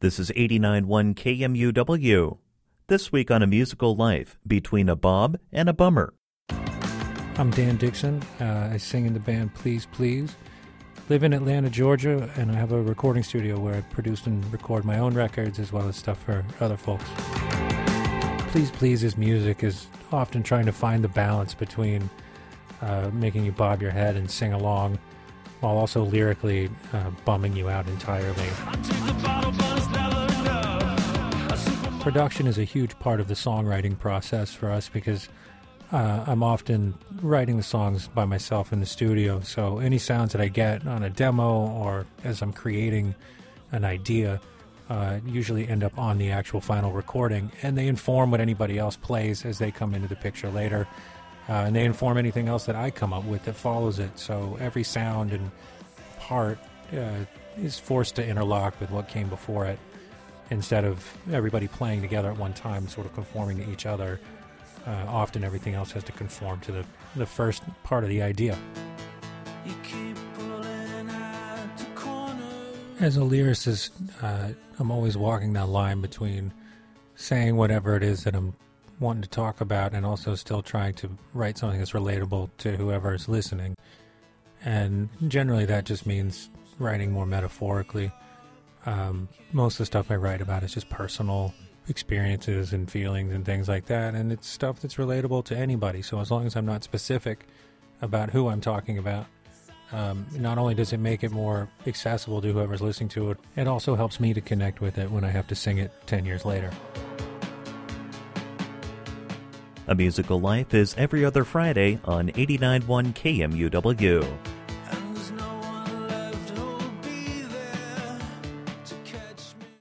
This is 89.1 KMUW. This week on A Musical Life, between a Bob and a Bummer. I'm Dan Dixon. Uh, I sing in the band PLS PLS. Live in Atlanta, Georgia, and I have a recording studio where I produce and record my own records as well as stuff for other folks. PLS PLS's music is often trying to find the balance between uh, making you bob your head and sing along while also lyrically uh, bumming you out entirely. Production is a huge part of the songwriting process for us because uh, I'm often writing the songs by myself in the studio. So any sounds that I get on a demo or as I'm creating an idea uh, usually end up on the actual final recording, and they inform what anybody else plays as they come into the picture later. Uh, and they inform anything else that I come up with that follows it. So every sound and part uh, is forced to interlock with what came before it instead of everybody playing together at one time, sort of conforming to each other. Uh, often everything else has to conform to the, the first part of the idea. As a lyricist, uh, I'm always walking that line between saying whatever it is that I'm wanting to talk about and also still trying to write something that's relatable to whoever is listening. And generally, that just means writing more metaphorically. Um, most of the stuff I write about is just personal experiences and feelings and things like that. And it's stuff that's relatable to anybody. So as long as I'm not specific about who I'm talking about, um, not only does it make it more accessible to whoever's listening to it, it also helps me to connect with it when I have to sing it 10 years later. A Musical Life is every other Friday on 89.1 KMUW.